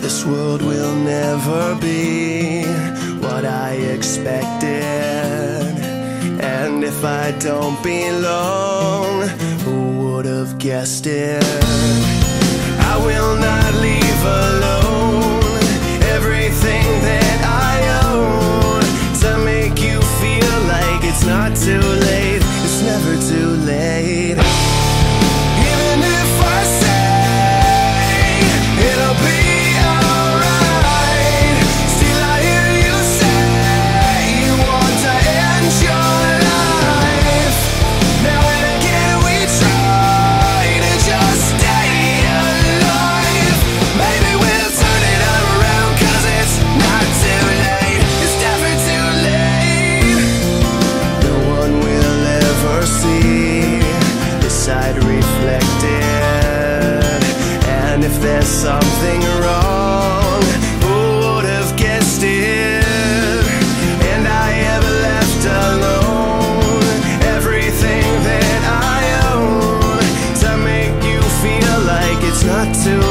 This world will never be what I expected. And if I don't belong, who would have guessed it? something wrong. Who would have guessed it? And I ever left alone. Everything that I own to make you feel like it's not too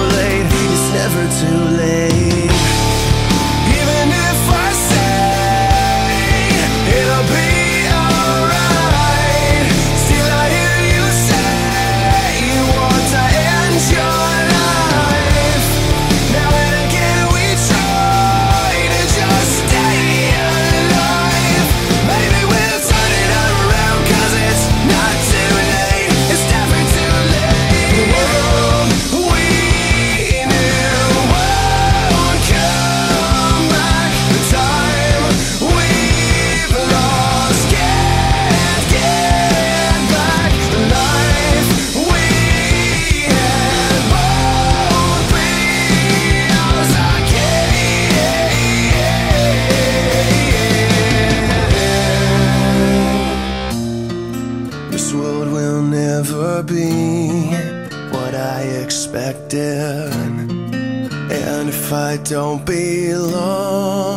I expected. And if I don't belong,